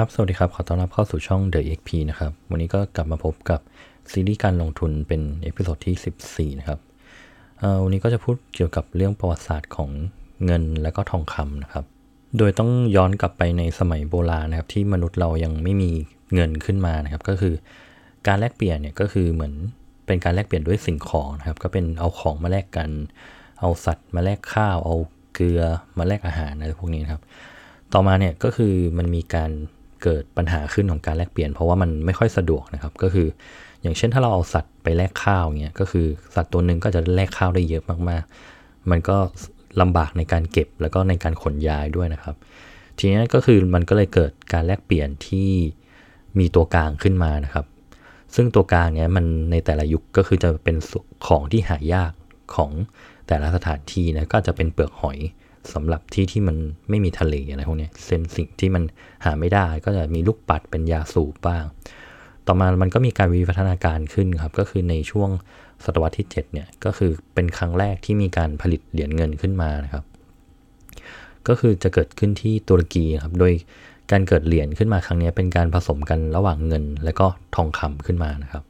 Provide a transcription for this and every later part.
ครับ สวัสดีครับ ขอต้อนรับเข้าสู่ช่อง The XP นะครับ วันนี้ก็กลับมาพบกับซีรีส์การลงทุนเป็น episode ที่ 14 นะครับอ่อวันนี้ก็จะพูดเกี่ยวกับเรื่องประวัติศาสตร์ของเงินและก็ทองคำนะครับ โดยต้องย้อนกลับไปในสมัยโบราณนะครับ ที่มนุษย์เรายังไม่มีเงินขึ้นมานะครับ ก็คือการแลกเปลี่ยนเนี่ยก็คือเหมือนเป็นการแลกเปลี่ยนด้วยสิ่งของนะครับ ก็เป็นเอาของมาแลกกัน เอาสัตว์มาแลกข้าว เอาเกลือมาแลกอาหารอะไรพวกนี้นะครับ ต่อมาเนี่ยก็คือมันมีการ เกิดปัญหาขึ้นของการแลกเปลี่ยน เพราะว่ามันไม่ค่อยสะดวกนะครับ ก็คือ อย่างเช่นถ้าเราเอาสัตว์ไปแลกข้าวเงี้ยก็คือสัตว์ตัวหนึ่งก็จะแลกข้าวได้เยอะมากๆ มันก็ลำบากในการเก็บแล้วก็ในการขนย้ายด้วยนะครับ ทีนี้ก็คือมันก็เลยเกิดการแลกเปลี่ยนที่มีตัวกลางขึ้นมานะครับ ซึ่งตัวกลางเนี้ยมันในแต่ละยุคก็คือจะเป็นของที่หายากของแต่ละสถานที่นะก็จะเป็นเปลือกหอย สำหรับที่ที่มันไม่มีทะเลอะไรพวกนี้เส้นสิ่งที่มันหาไม่ได้ก็จะมีลูกปัดเป็นยาสูบบ้าง ต่อมามันก็มีการวิวัฒนาการขึ้นครับ ก็คือในช่วงศตวรรษที่7เนี่ยก็คือเป็นครั้งแรกที่มีการผลิตเหรียญเงินขึ้นมานะครับ ก็คือจะเกิดขึ้นที่ตุรกีครับ โดยการเกิดเหรียญขึ้นมาครั้งนี้เป็นการผสมกันระหว่างเงิน และก็ทองคำขึ้นมานะครับ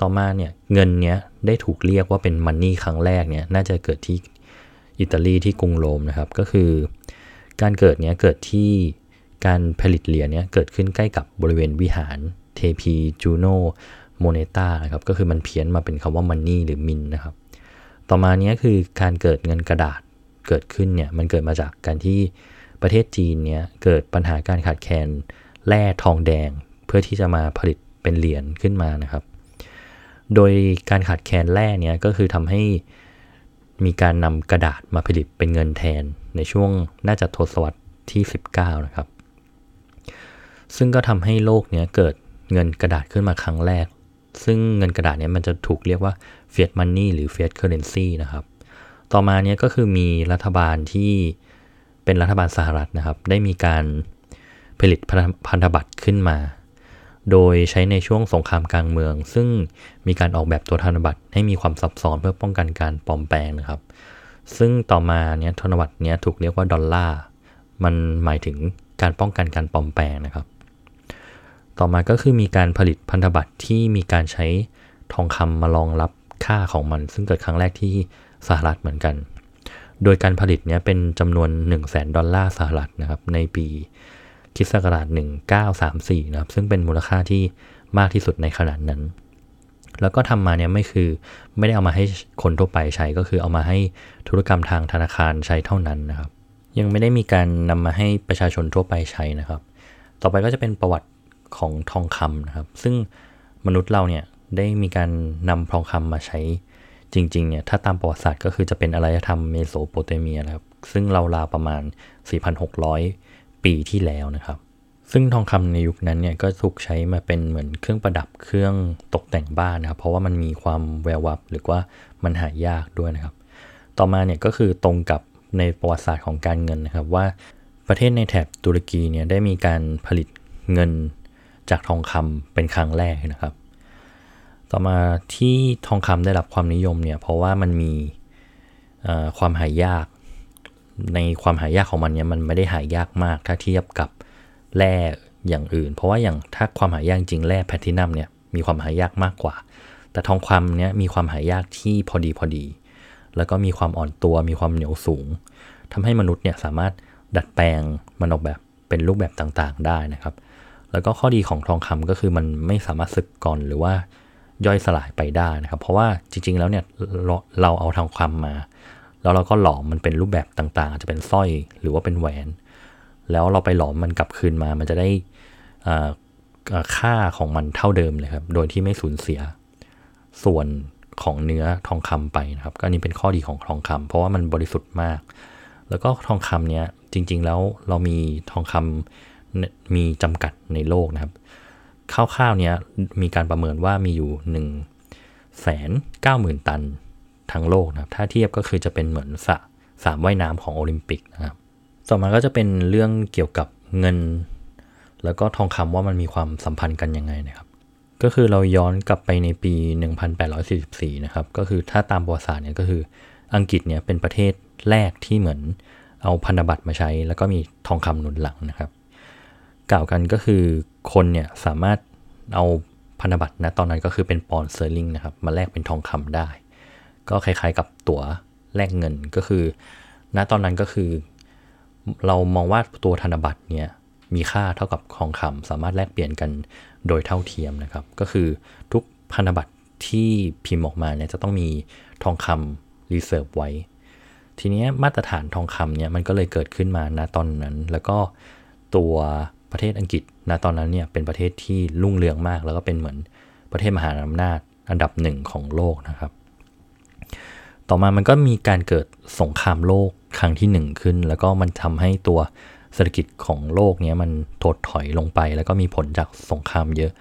ต่อมาเนี่ยเงินเนี้ยได้ถูกเรียกว่าเป็นมันนี่ครั้งแรกเนี่ยน่าจะเกิดที่ อิตาลีที่กรุงโรมนะครับ ก็คือ การเกิดเนี้ยเกิดที่การผลิตเหรียญเนี้ยเกิดขึ้นใกล้กับบริเวณวิหารเทพีจูโนโมเนตานะครับ ก็คือมันเพี้ยนมาเป็นคำว่ามันนี่หรือมินนะครับ ต่อมาเนี้ยคือการเกิดเงินกระดาษเกิดขึ้นเนี่ยมันเกิดมาจากการที่ประเทศจีนเนี้ยเกิดปัญหาการขาดแคลนแร่ทองแดง เพื่อที่จะมาผลิตเป็นเหรียญขึ้นมานะครับ โดยการขาดแคลนแร่เนี้ยก็คือทำให้ มีการนำกระดาษมาผลิตเป็นเงินแทนในช่วงน่าจะทศวรรษที่ 19 นะครับ ซึ่งก็ทำให้โลกนี้เกิดเงินกระดาษขึ้นมาครั้งแรก ซึ่งเงินกระดาษนี้มันจะถูกเรียกว่า fiat money หรือ fiat currency นะครับ ต่อมาเนี้ยก็คือมีรัฐบาลที่เป็นรัฐบาลสหรัฐนะครับ ได้มีการผลิตพันธบัตรขึ้นมา โดยใช้ในช่วงสงครามกลางเมือง ซึ่งมีการออกแบบตัวธนบัตรให้มีความซับซ้อนเพื่อป้องกันการปลอมแปลงนะครับ ซึ่งต่อมาเนี้ยธนบัตรเนี้ยถูกเรียกว่าดอลลาร์มันหมายถึงการป้องกันการปลอมแปลงนะครับ ต่อมาก็คือมีการผลิตพันธบัตรที่มีการใช้ทองคำมารองรับค่าของมัน ซึ่งเกิดครั้งแรกที่สหรัฐเหมือนกัน โดยการผลิตเนี้ยเป็นจำนวน 1 0 0 0 0แดอลลาร์สหรัฐนะครับในปี คิดศักราช1934นะครับซึ่งเป็นมูลค่าที่มากที่สุดในขนาดนั้น แล้วก็ทำมาเนี่ยไม่คือไม่ได้เอามาให้คนทั่วไปใช้ก็คือเอามาให้ธุรกรรมทางธนาคารใช้เท่านั้นนะครับ ยังไม่ได้มีการนำมาให้ประชาชนทั่วไปใช้นะครับ ต่อไปก็จะเป็นประวัติของทองคำนะครับ ซึ่งมนุษย์เราเนี่ยได้มีการนำทองคำมาใช้จริงๆเนี่ยถ้าตามประวัติศาสตร์ก็คือจะเป็นอารยธรรมเมโสโปเตเมียนะครับ ซึ่งเราลาประมาณ 4,600 ปีที่แล้วนะครับ ซึ่งทองคำในยุคนั้นเนี่ยก็ถูกใช้มาเป็นเหมือนเครื่องประดับเครื่องตกแต่งบ้านนะครับ เพราะว่ามันมีความแวววับหรือว่ามันหายากด้วยนะครับ ต่อมาเนี่ยก็คือตรงกับในประวัติศาสตร์ของการเงินนะครับว่าประเทศในแถบตุรกีเนี่ยได้มีการผลิตเงินจากทองคำเป็นครั้งแรกนะครับ ต่อมาที่ทองคำได้รับความนิยมเนี่ยเพราะว่ามันมีความหายาก ในความหายากของมันเนี่ยมันไม่ได้หายากมากถ้าเทียบกับแร่อย่างอื่น เพราะว่าอย่างถ้าความหายากจริงแร่แพลตินัมเนี่ยมีความหายากมากกว่า แต่ทองคำเนี่ยมีความหายากที่พอดีพอดี แล้วก็มีความอ่อนตัวมีความเหนียวสูงทำให้มนุษย์เนี่ยสามารถดัดแปลงมันออกแบบเป็นรูปแบบต่างๆ ได้นะครับ แล้วก็ข้อดีของทองคำก็คือมันไม่สามารถสึกก่อนหรือว่าย่อยสลายไปได้นะครับ เพราะว่าจริงๆแล้วเนี่ยเราเอาทองคำมา แล้วเราก็หลอมมันเป็นรูปแบบต่างๆจะเป็นสร้อยหรือว่าเป็นแหวน แล้วเราไปหลอมมันกลับคืนมา มันจะได้ค่าของมันเท่าเดิมเลยครับ โดยที่ไม่สูญเสียส่วนของเนื้อทองคำไปนะครับ ก็นี่เป็นข้อดีของทองคำเพราะว่ามันบริสุทธิ์มาก แล้วก็ทองคำเนี้ยจริง ๆ แล้วเรามีทองคำมีจำกัดในโลกนะครับคร่าวๆเนี้ยมีการประเมินว่ามีอยู่1นึ่งแสนเก้าหมื่นตัน ทั้งโลกนะครับ ถ้าเทียบก็คือจะเป็นเหมือนสระสามว่ายน้ำของโอลิมปิกนะครับ ต่อมาก็จะเป็นเรื่องเกี่ยวกับเงิน แล้วก็ทองคำว่ามันมีความสัมพันธ์กันยังไงนะครับ ก็คือเราย้อนกลับไปในปี 1844 นะครับ ก็คือถ้าตามประวัติศาสตร์เนี่ยก็คืออังกฤษเนี่ยเป็นประเทศแรกที่เหมือนเอาพันธบัตรมาใช้ แล้วก็มีทองคำหนุนหลังนะครับ กล่าวกันก็คือคนเนี่ยสามารถเอาพันธบัตรนะตอนนั้นก็คือเป็นปอนด์สเตอร์ลิงนะครับมาแลกเป็นทองคำได้ ก็คล้ายๆกับตั๋วแลกเงินก็คือ ณตอนนั้นก็คือ เรามองว่าตัวธนบัตรเนี่ยมีค่าเท่ากับทองคำสามารถแลกเปลี่ยนกันโดยเท่าเทียมนะครับ ก็คือทุกพันธบัตรที่พิมพ์ออกมาเนี่ยจะต้องมีทองคำรีเซิร์ฟไว้ ทีนี้มาตรฐานทองคำเนี่ยมันก็เลยเกิดขึ้นมาณตอนนั้น แล้วก็ตัวประเทศอังกฤษณตอนนั้นเนี่ยเป็นประเทศที่รุ่งเรืองมาก แล้วก็เป็นเหมือนประเทศมหาอำนาจอันดับหนึ่งของโลกนะครับ ต่อมามันก็มีการเกิดสงครามโลกครั้งที่หนึ่งขึ้น แล้วก็มันทำให้ตัวเศรษฐกิจของโลกเนี้ยมันถดถอยลงไป แล้วก็มีผลจากสงครามเยอะ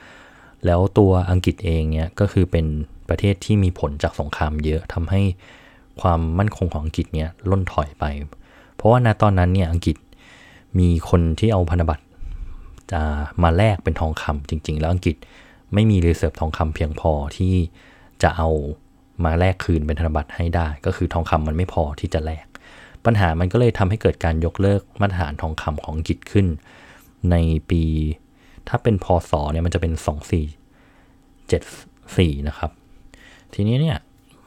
แล้วตัวอังกฤษเองเนี่ยก็คือเป็นประเทศที่มีผลจากสงครามเยอะทำให้ความมั่นคงของอังกฤษเนี่ยร่นถอยไป เพราะว่าณตอนนั้นเนี่ยอังกฤษมีคนที่เอาพันธบัตรจะมาแลกเป็นทองคำจริง ๆ แล้วอังกฤษไม่มี reserve ทองคำเพียงพอที่จะเอา มาแลกคืนเป็นธนบัตรให้ได้ ก็คือทองคำมันไม่พอที่จะแลกปัญหามันก็เลยทำให้เกิดการยกเลิกมาตรฐานทองคำของอังกฤษขึ้น ในปี ถ้าเป็นพศเนี่ยมันจะเป็น 2474 นะครับ ทีนี้เนี่ย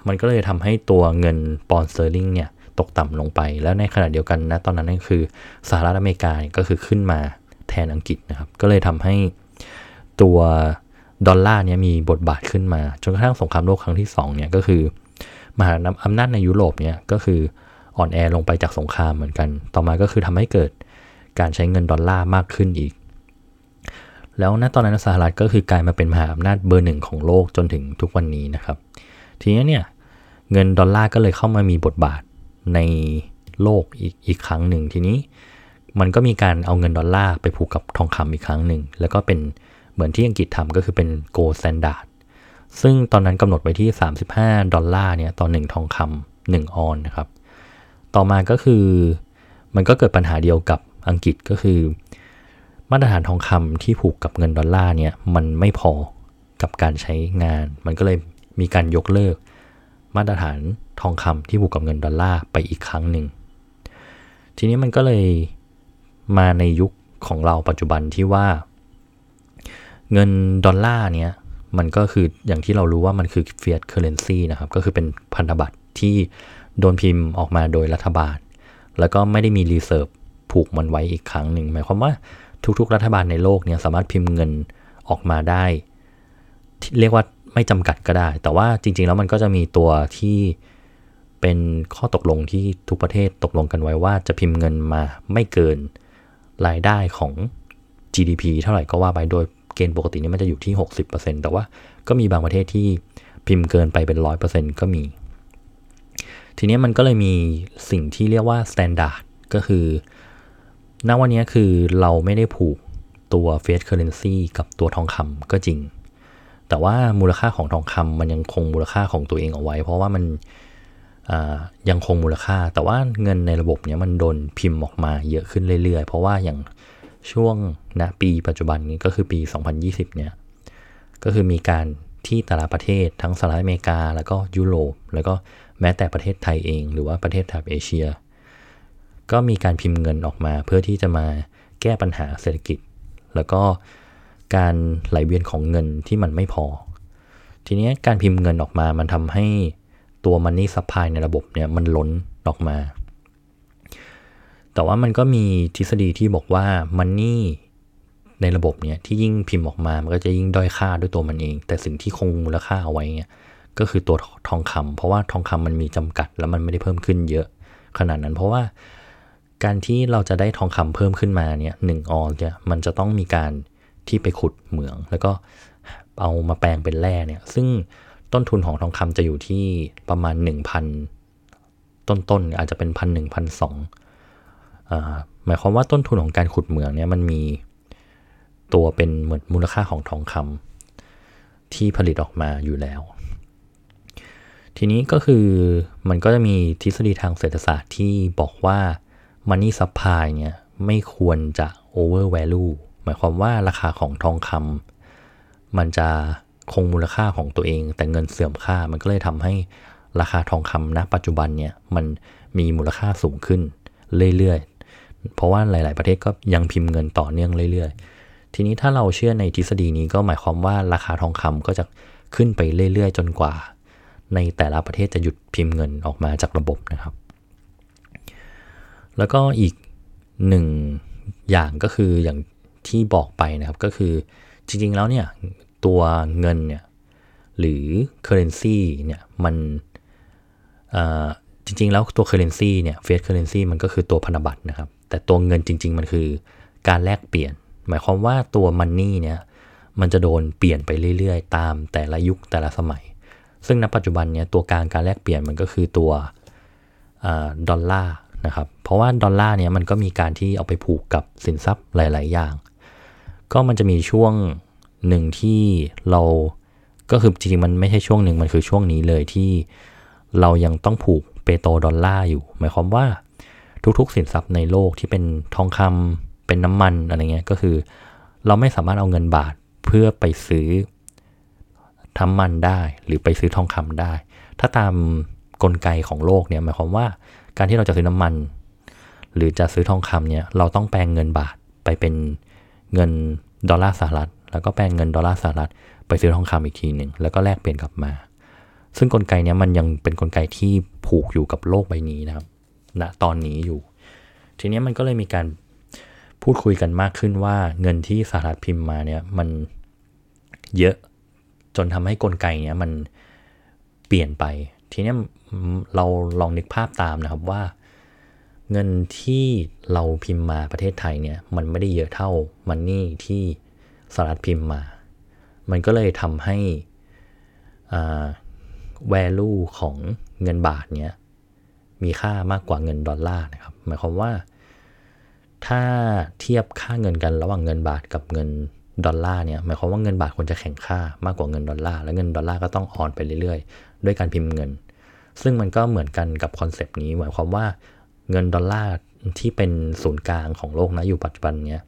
มันก็เลยทำให้ตัวเงินปอนด์สเตอร์ลิงเนี่ยตกต่ำลงไป แล้วในขณะเดียวกันนะตอนนั้นนั่นคือสหรัฐอเมริกาก็คือขึ้นมาแทนอังกฤษนะครับ ก็เลยทำให้ตัว ดอลลาร์เนี่ยมีบทบาทขึ้นมา จนกระทั่งสงครามโลกครั้งที่2เนี่ยก็คือ มหาอำนาจในยุโรปเนี่ยก็คืออ่อนแอลงไปจากสงครามเหมือนกัน ต่อมาก็คือทำให้เกิดการใช้เงินดอลลาร์มากขึ้นอีก แล้วณตอนนั้นสหรัฐก็คือกลายมาเป็นมหาอำนาจเบอร์หนึ่งของโลกจนถึงทุกวันนี้นะครับ ทีนี้เนี่ยเงินดอลลาร์ก็เลยเข้ามามีบทบาทในโลกอีกอีกครั้งหนึ่งทีนี้ มันก็มีการเอาเงินดอลลาร์ไปผูกกับทองคำอีกครั้งหนึ่งแล้วก็เป็น เหมือนที่อังกฤษทำก็คือเป็น gold standard ซึ่งตอนนั้นกำหนดไว้ที่ 35 ดอลลาร์เนี่ยต่อ 1 ทองคำ1ออนซ์นะครับ ต่อมาก็คือมันก็เกิดปัญหาเดียวกับอังกฤษก็คือ มาตรฐานทองคำที่ผูกกับเงินดอลลาร์เนี่ยมันไม่พอกับการใช้งาน มันก็เลยมีการยกเลิก มาตรฐานทองคำที่ผูกกับเงินดอลลาร์ไปอีกครั้งหนึ่ง ทีนี้มันก็เลยมาในยุคของเราปัจจุบันที่ว่า เงินดอลลาร์เนี้ยมันก็คืออย่างที่เรารู้ว่ามันคือ fiat currency นะครับ ก็คือเป็นพันธบัตรที่โดนพิมพ์ออกมาโดยรัฐบาล แล้วก็ไม่ได้มี reserve ผูกมันไว้อีกครั้งหนึ่ง หมายความว่าทุกๆ รัฐบาลในโลกเนี้ยสามารถพิมพ์เงินออกมาได้ เรียกว่าไม่จำกัดก็ได้ แต่ว่าจริง ๆ แล้วมันก็จะมีตัวที่เป็นข้อตกลงที่ทุกประเทศตกลงกันไว้ว่าจะพิมพ์เงินมาไม่เกินรายได้ของ GDP เท่าไหร่ก็ว่าไปโดย เกณฑ์ปกตินี่มันจะอยู่ที่ 60%แต่ว่าก็มีบางประเทศที่พิมพ์เกินไปเป็น 100%ก็มี ทีนี้มันก็เลยมีสิ่งที่เรียกว่า standard ก็คือ ณ วันนี้คือเราไม่ได้ผูกตัว fiat currency กับตัวทองคำก็จริง แต่ว่ามูลค่าของทองคำมันยังคงมูลค่าของตัวเองเอาไว้ เพราะว่ามันยังคงมูลค่า แต่ว่าเงินในระบบเนี้ยมันโดนพิมพ์ออกมาเยอะขึ้นเรื่อยๆ เพราะว่าอย่าง ช่วงณปีปัจจุบันนี้ก็คือปี 2020 เนี่ย ก็คือมีการที่แต่ละประเทศทั้งสหรัฐอเมริกา แล้วก็ยุโรป แล้วก็แม้แต่ประเทศไทยเอง หรือว่าประเทศแถบเอเชีย ก็มีการพิมพ์เงินออกมาเพื่อที่จะมาแก้ปัญหาเศรษฐกิจ แล้วก็การไหลเวียนของเงินที่มันไม่พอ ทีนี้การพิมพ์เงินออกมามันทำให้ตัวมันนี่ซัพพลายในระบบเนี่ยมันล้นออกมา แต่ว่ามันก็มีทฤษฎีที่บอกว่ามันนี่ในระบบเนี่ยที่ยิ่งพิมพ์ออกมา มันก็จะยิ่งด้อยค่าด้วยตัวมันเอง แต่สิ่งที่คงมูลค่าเอาไว้เนี่ยก็คือตัวทองคำเพราะว่าทองคำมันมีจำกัด แล้วมันไม่ได้เพิ่มขึ้นเยอะ ขนาดนั้นเพราะว่าการที่เราจะได้ทองคำเพิ่มขึ้นมาเนี่ยหนึ่งออนเนี่ยมันจะต้องมีการที่ไปขุดเหมือง แล้วก็เอามาแปลงเป็นแร่เนี่ยซึ่งต้นทุนของทองคำจะอยู่ที่ประมาณ 1,000 ต้นๆอาจจะเป็นพันหนึ่งพันสอง หมายความว่าต้นทุนของการขุดเหมืองเนี่ยมันมีตัวเป็นเหมือนมูลค่าของทองคำที่ผลิตออกมาอยู่แล้ว ทีนี้ก็คือมันก็จะมีทฤษฎีทางเศรษฐศาสตร์ที่บอกว่า Money Supply เนี่ยไม่ควรจะ over value หมายความว่าราคาของทองคำมันจะคงมูลค่าของตัวเอง แต่เงินเสื่อมค่ามันก็เลยทำให้ราคาทองคำณปัจจุบันเนี่ยมันมีมูลค่าสูงขึ้นเรื่อย เพราะว่าหลาย ๆ ประเทศก็ยังพิมพ์เงินต่อเนื่องเรื่อย ๆ ทีนี้ถ้าเราเชื่อในทฤษฎีนี้ก็หมายความว่าราคาทองคำก็จะขึ้นไปเรื่อย ๆ จนกว่า ในแต่ละประเทศจะหยุดพิมพ์เงินออกมาจากระบบนะครับ แล้วก็อีกหนึ่งอย่างก็คืออย่างที่บอกไปนะครับก็คือจริง ๆ แล้วเนี่ยตัวเงินเนี่ยหรือ currency เนี่ยมันจริง ๆ แล้วตัว currency เนี่ย fiat currency มันก็คือตัวพันธบัตรนะครับ แต่ตัวเงินจริง ๆ มันคือการแลกเปลี่ยน หมายความว่าตัว money เนี่ยมันจะโดนเปลี่ยนไปเรื่อยๆ ตามแต่ละยุคแต่ละสมัย ซึ่งณปัจจุบันเนี่ยตัวกลางการแลกเปลี่ยนมันก็คือตัวดอลลาร์นะครับ เพราะว่าดอลลาร์เนี่ยมันก็มีการที่เอาไปผูกกับสินทรัพย์หลาย ๆ อย่าง ก็มันจะมีช่วงหนึ่งที่เราก็คือจริงๆมันไม่ใช่ช่วงหนึ่งมันคือช่วงนี้เลยที่เรายังต้องผูกเปโตรดอลลาร์อยู่ หมายความว่า ทุกๆ สินทรัพย์ในโลกที่เป็นทองคำเป็นน้ำมันอะไรเงี้ยก็คือ เราไม่สามารถเอาเงินบาทเพื่อไปซื้อทำมันได้หรือไปซื้อทองคำได้ ถ้าตามกลไกของโลกเนี่ยหมายความว่าการที่เราจะซื้อน้ำมัน หรือจะซื้อทองคำเนี่ยเราต้องแปลงเงินบาทไปเป็นเงินดอลลาร์สหรัฐ แล้วก็แปลงเงินดอลลาร์สหรัฐ ไปซื้อทองคำอีกทีหนึ่งแล้วก็แลกเปลี่ยนกลับมา ซึ่งกลไกนี้มันยังเป็นนกลไกที่ผูกอยู่กับโลกใบนี้นะครับ ณตอนนี้อยู่ ทีนี้มันก็เลยมีการพูดคุยกันมากขึ้นว่าเงินที่สหรัฐพิมพ์มาเนี่ยมันเยอะจนทำให้กลไกเนี้ยมันเปลี่ยนไป ทีนี้เราลองนึกภาพตามนะครับว่า เงินที่เราพิมพ์มาประเทศไทยเนี่ยมันไม่ได้เยอะเท่ามันนี่ที่สหรัฐพิมพ์มา มันก็เลยทำให้ value ของเงินบาทเนี้ย มีค่ามากกว่าเงินดอลลาร์นะครับ หมายความว่า ถ้าเทียบค่าเงินกันระหว่างเงินบาทกับเงินดอลลาร์เนี่ยหมายความว่าเงินบาทควรจะแข็งค่ามากกว่าเงินดอลลาร์และเงินดอลลาร์ก็ต้องอ่อนไปเรื่อยๆ ด้วยการพิมพ์เงิน ซึ่งมันก็เหมือนกันกับ concept นี้ หมายความว่าเงินดอลลาร์ที่เป็นศูนย์กลางของโลกนะอยู่ปัจจุบันเนี้ย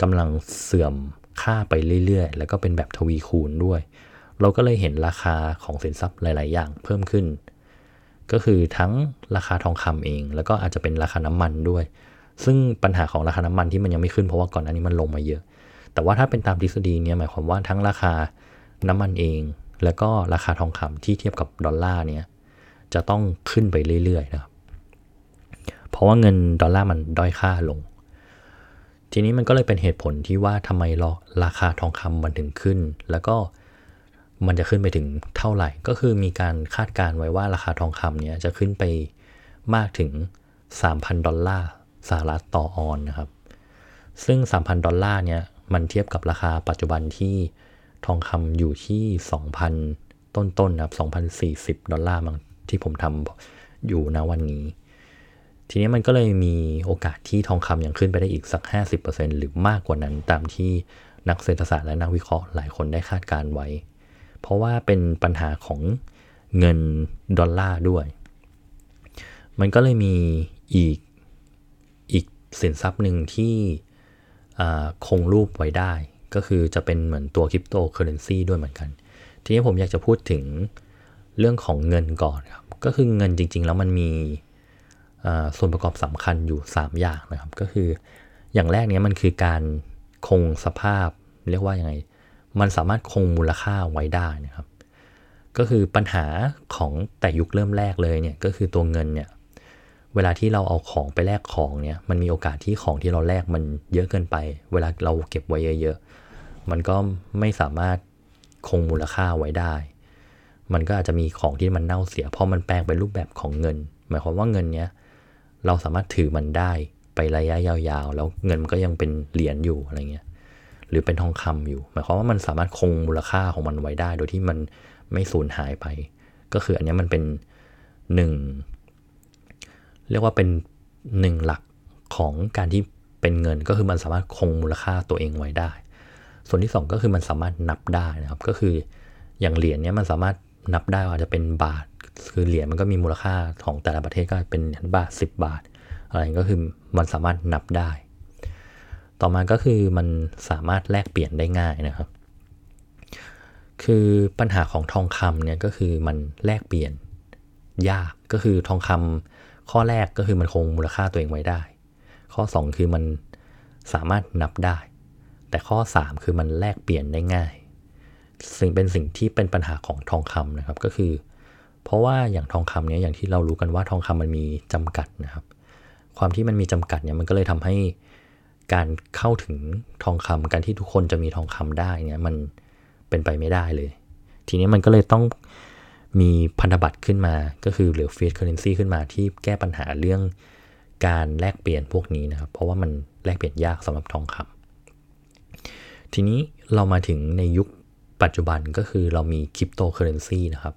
กำลังเสื่อมค่าไปเรื่อยๆ แล้วก็เป็นแบบทวีคูณด้วย เราก็เลยเห็นราคาของสินทรัพย์หลาย ๆ อย่างเพิ่มขึ้น ก็คือทั้งราคาทองคำเอง แล้วก็อาจจะเป็นราคาน้ำมันด้วย ซึ่งปัญหาของราคาน้ำมันที่มันยังไม่ขึ้นเพราะว่าก่อนอันนี้มันลงมาเยอะ แต่ว่าถ้าเป็นตามทฤษฎีเนี่ยหมายความว่าทั้งราคาน้ำมันเอง แล้วก็ราคาทองคำที่เทียบกับดอลลาร์เนี่ยจะต้องขึ้นไปเรื่อยๆนะครับเพราะว่าเงินดอลลาร์มันด้อยค่าลง ทีนี้มันก็เลยเป็นเหตุผลที่ว่าทำไมราคาทองคำมันถึงขึ้น แล้วก็ มันจะขึ้นไปถึงเท่าไหร่ ก็คือมีการคาดการไว้ว่าราคาทองคำเนี่ยจะขึ้นไปมากถึง 3,000 ดอลลาร์สหรัฐต่อออนนะครับ ซึ่ง 3,000 ดอลลาร์เนี่ยมันเทียบกับราคาปัจจุบันที่ทองคำอยู่ที่ 2,000 ต้นๆนนะครับ2,040 ดอลลาร์มั้งที่ผมทำอยู่ณวันนี้ ทีนี้มันก็เลยมีโอกาสที่ทองคำยังขึ้นไปได้อีกสัก 50%หรือมากกว่านั้นตามที่นักเศรษฐศาสตร์และนักวิเคราะห์หลายคนได้คาดการณ์ไว้ เพราะว่าเป็นปัญหาของเงินดอลลาร์ด้วย มันก็เลยมีอีกอีกสินทรัพย์หนึ่งที่คงรูปไว้ได้ ก็คือจะเป็นเหมือนตัวคริปโตเคอเรนซีด้วยเหมือนกัน ทีนี้ผมอยากจะพูดถึงเรื่องของเงินก่อนครับ ก็คือเงินจริง ๆ แล้วมันมีส่วนประกอบสำคัญอยู่ 3 อย่างนะครับ ก็คืออย่างแรกนี้มันคือการคงสภาพเรียกว่ายังไง มันสามารถคงมูลค่าไว้ได้นะครับ ก็คือปัญหาของแต่ยุคเริ่มแรกเลยเนี่ยก็คือตัวเงินเนี่ยเวลาที่เราเอาของไปแลกของเนี่ยมันมีโอกาสที่ของที่เราแลกมันเยอะเกินไป เวลาเราเก็บไว้เยอะๆ มันก็ไม่สามารถคงมูลค่าไว้ได้ มันก็อาจจะมีของที่มันเน่าเสีย เพราะมันแปลงเป็นรูปแบบของเงิน หมายความว่าเงินเนี้ยเราสามารถถือมันได้ไประยะยาวๆ แล้วเงินมันก็ยังเป็นเหรียญอยู่อะไรเงี้ย หรือเป็นทองคำอยู่ หมายความว่ามันสามารถคงมูลค่าของมันไว้ได้ โดยที่มันไม่สูญหายไป ก็คืออันนี้มันเป็นหนึ่งเรียกว่าเป็นหนึ่งหลักของการที่เป็นเงินก็คือมันสามารถคงมูลค่าตัวเองไว้ได้ ส่วนที่ 2 ก็คือมันสามารถนับได้นะครับ ก็คืออย่างเหรียญเนี้ยมันสามารถนับได้ว่าจะเป็นบาท คือเหรียญมันก็มีมูลค่าของแต่ละประเทศก็เป็นบาท 10 บาท อะไรก็คือมันสามารถนับได้ ต่อมาก็คือมันสามารถแลกเปลี่ยนได้ง่ายนะครับ คือปัญหาของทองคำเนี่ยก็คือมันแลกเปลี่ยนยากก็คือทองคำข้อแรกก็คือมันคงมูลค่าตัวเองไว้ได้ ข้อ 2 คือมันสามารถนับได้ แต่ข้อ 3 คือมันแลกเปลี่ยนได้ง่าย สิ่งเป็นสิ่งที่เป็นปัญหาของทองคำนะครับก็คือ เพราะว่าอย่างทองคำเนี้ยอย่างที่เรารู้กันว่าทองคำมันมีจำกัดนะครับ ความที่มันมีจำกัดเนี่ยมันก็เลยทำให้ การเข้าถึงทองคำการที่ทุกคนจะมีทองคำได้เนี่ยมันเป็นไปไม่ได้เลย ทีนี้มันก็เลยต้องมีพันธบัตรขึ้นมาก็คือหรือ fiat currency ขึ้นมาที่แก้ปัญหาเรื่องการแลกเปลี่ยนพวกนี้นะครับ เพราะว่ามันแลกเปลี่ยนยากสำหรับทองคำทีนี้เรามาถึงในยุคปัจจุบันก็คือเรามีคริปโตเคอเรนซีนะครับ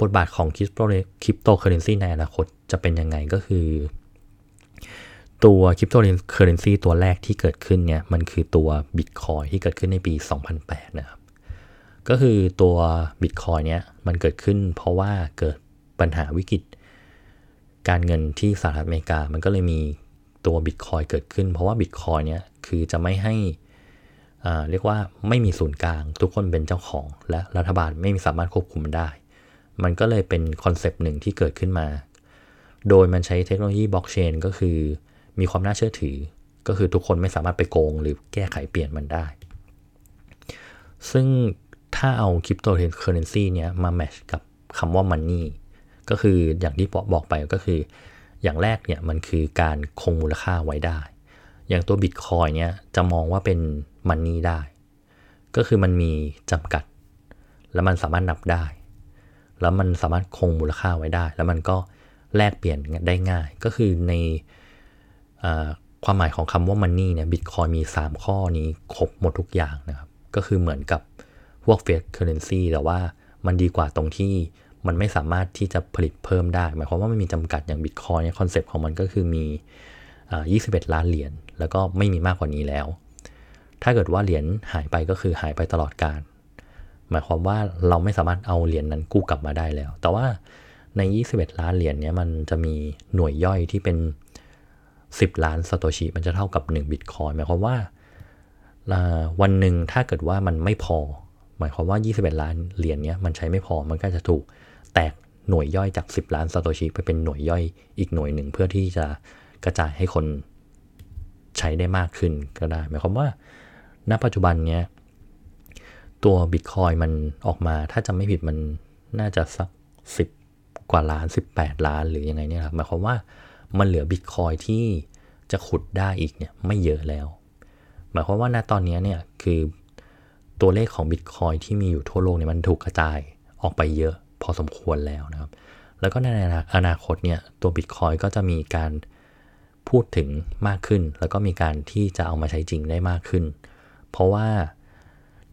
บทบาทของ crypto cryptocurrency ในอนาคตจะเป็นยังไงก็คือ ตัวคริปโตเคอเรนซีตัวแรกที่เกิดขึ้นเนี่ยมันคือตัวบิตคอยที่เกิดขึ้นในปี 2008 นะครับ ก็คือตัวบิตคอยเนี่ยมันเกิดขึ้นเพราะว่าเกิดปัญหาวิกฤตการเงินที่สหรัฐอเมริกา มันก็เลยมีตัวบิตคอยเกิดขึ้น เพราะว่าบิตคอยเนี่ยคือจะไม่ให้เรียกว่าไม่มีศูนย์กลาง ทุกคนเป็นเจ้าของ และรัฐบาลไม่มีสามารถควบคุมมันได้ มันก็เลยเป็น concept หนึ่งที่เกิดขึ้นมา โดยมันใช้เทคโนโลยีบล็อกเชนก็คือ มีความน่าเชื่อถือ ก็คือทุกคนไม่สามารถไปโกงหรือแก้ไขเปลี่ยนมันได้ ซึ่งถ้าเอาคริปโตเคอเรนซีเนี้ยมา match กับคำว่า money ก็คืออย่างที่บอกไปก็คือ อย่างแรกเนี่ยมันคือการคงมูลค่าไว้ได้ อย่างตัวบิตคอยเนี่ยจะมองว่าเป็น money ได้ ก็คือมันมีจำกัด แล้วมันสามารถนับได้ แล้วมันสามารถคงมูลค่าไว้ได้ แล้วมันก็แลกเปลี่ยนได้ง่าย ก็คือใน ความหมายของคำว่า money เนี่ยบิตคอยมี 3 ข้อนี้ครบหมดทุกอย่างนะครับ ก็คือเหมือนกับพวก fiat currency แต่ว่ามันดีกว่าตรงที่มันไม่สามารถที่จะผลิตเพิ่มได้ หมายความว่ามันมีจำกัดอย่างบิตคอยเนี่ย concept ของมันก็คือมี 21 ล้านเหรียญแล้วก็ไม่มีมากกว่านี้แล้ว ถ้าเกิดว่าเหรียญหายไปก็คือหายไปตลอดกาล หมายความว่าเราไม่สามารถเอาเหรียญนนั้นกู้กลับมาได้แล้ว แต่ว่าใน 21 ล้านเหรียญเนี้ยมันจะมีหน่วยย่อยที่เป็น 10 ล้านสโตชิมันจะเท่ากับ1บิตคอยหมายความว่าวันหนึ่งถ้าเกิดว่ามันไม่พอ หมายความว่า 21 ล้านเหรียญเนี้ยมันใช้ไม่พอมันก็จะถูกแตกหน่วยย่อยจาก 10 ล้านสโตชิไปเป็นหน่วยย่อยอีกหน่วยหนึ่งเพื่อที่จะกระจายให้คนใช้ได้มากขึ้นก็ได้ หมายความว่า ณปัจจุบันเนี้ยตัวบิตคอยมันออกมาถ้าจำไม่ผิดมันน่าจะสักสิบกว่าล้าน 18 ล้านหรือยังไงเนี่ยครับหมายความว่า มันเหลือบิตคอยที่จะขุดได้อีกเนี่ยไม่เยอะแล้ว หมายความว่าณตอนนี้เนี่ยคือตัวเลขของบิตคอยที่มีอยู่ทั่วโลกเนี่ยมันถูกกระจายออกไปเยอะพอสมควรแล้วนะครับ แล้วก็ในอนาคตเนี่ยตัวบิตคอยก็จะมีการพูดถึงมากขึ้น แล้วก็มีการที่จะเอามาใช้จริงได้มากขึ้น เพราะว่า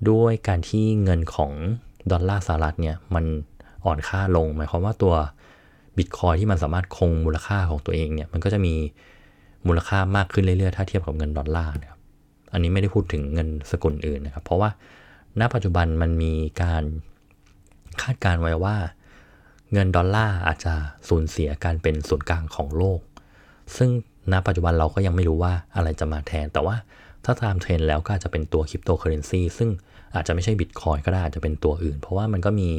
ด้วยการที่เงินของดอลลาร์สหรัฐเนี่ยมันอ่อนค่าลง หมายความว่าตัว บิตคอยที่มันสามารถคงมูลค่าของตัวเองเนี่ยมันก็จะมีมูลค่ามากขึ้นเรื่อยๆ ถ้าเทียบกับเงินดอลลาร์นะครับอันนี้ไม่ได้พูดถึงเงินสกุลอื่นนะครับ เพราะว่าณปัจจุบันมันมีการคาดการไว้ว่า เงินดอลลาร์อาจจะสูญเสียการเป็นศูนย์กลางของโลก ซึ่งณปัจจุบันเราก็ยังไม่รู้ว่าอะไรจะมาแทน แต่ว่าถ้าตามเทรนแล้วก็อาจจะเป็นตัวคริปโตเคอเรนซีซึ่งอาจจะไม่ใช่บิตคอยก็ได้อาจจะเป็นตัวอื่น เพราะว่ามันก็มี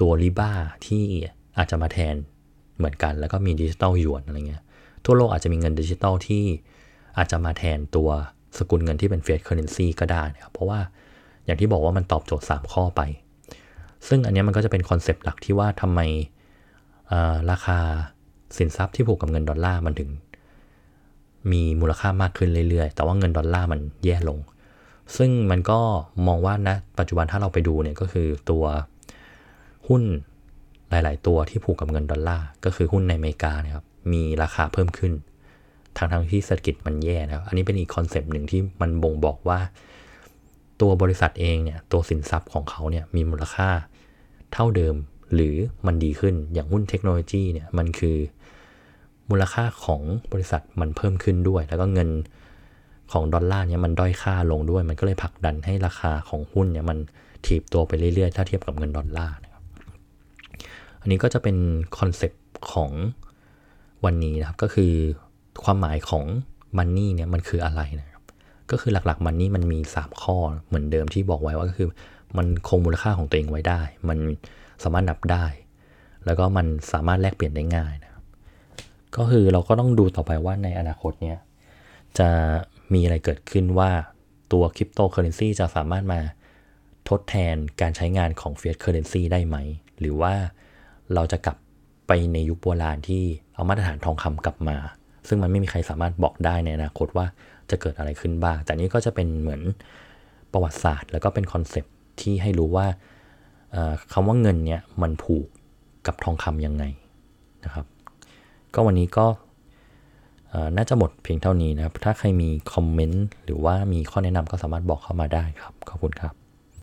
ตัว Libra ที่อาจจะมาแทน เหมือนกันแล้วก็มีดิจิตอลหยวนอะไรเงี้ยทั่วโลกอาจจะมีเงินดิจิตอลที่อาจจะมาแทนตัวสกุลเงินที่เป็น fiat currency ก็ได้นะครับเพราะว่าอย่างที่บอกว่ามันตอบโจทย์ 3 ข้อไป ซึ่งอันนี้มันก็จะเป็น concept หลักที่ว่าทำไมราคาสินทรัพย์ที่ผูกกับเงินดอลลาร์มันถึง มีมูลค่ามากขึ้นเรื่อยๆ แต่ว่าเงินดอลลาร์มันแย่ลง ซึ่งมันก็มองว่าณ ปัจจุบันถ้าเราไปดูเนี่ยก็คือตัวหุ้น หลาย ๆ ตัวที่ผูกกับเงินดอลลาร์ก็คือหุ้นในอเมริกานะครับมีราคาเพิ่มขึ้นทั้งทั้งที่เศรษฐกิจมันแย่นะครับอันนี้เป็นอีก concept หนึ่งที่มันบ่งบอกว่า ตัวบริษัทเองเนี่ยตัวสินทรัพย์ของเขาเนี่ยมีมูลค่าเท่าเดิมหรือมันดีขึ้นอย่างหุ้นเทคโนโลยีเนี่ยมันคือมูลค่าของบริษัทมันเพิ่มขึ้นด้วย แล้วก็เงินของดอลลาร์เนี่ยมันด้อยค่าลงด้วย มันก็เลยผลักดันให้ราคาของหุ้นเนี่ยมันถีบตัวไปเรื่อยๆ ถ้าเทียบกับเงินดอลลาร์ อันนี้ก็จะเป็น concept ของวันนี้นะครับ ก็คือความหมายของmoney เนี่ยมันคืออะไรนะครับ ก็คือหลักๆ money มันมี 3 ข้อเหมือนเดิมที่บอกไว้ว่าก็คือ มันคงมูลค่าของตัวเองไว้ได้ มันสามารถนับได้ แล้วก็มันสามารถแลกเปลี่ยนได้ง่ายนะก็คือเราก็ต้องดูต่อไปว่าในอนาคตเนี้ยจะมีอะไรเกิดขึ้นว่าตัวคริปโตเคอเรนซีจะสามารถมาทดแทนการใช้งานของ fiat currency ได้ไหม หรือว่า เราจะกลับไปในยุคโบราณที่เอามาตรฐานทองคำกลับมา ซึ่งมันไม่มีใครสามารถบอกได้ในอนาคตว่าจะเกิดอะไรขึ้นบ้าง แต่นี้ก็จะเป็นเหมือนประวัติศาสตร์ แล้วก็เป็นคอนเซปที่ให้รู้ว่าคำว่าเงินเนี่ยมันผูกกับทองคำยังไงนะครับ ก็วันนี้ก็น่าจะหมดเพียงเท่านี้นะครับ ถ้าใครมีคอมเมนต์หรือว่ามีข้อแนะนำก็สามารถบอกเข้ามาได้ครับ ขอบคุณครับ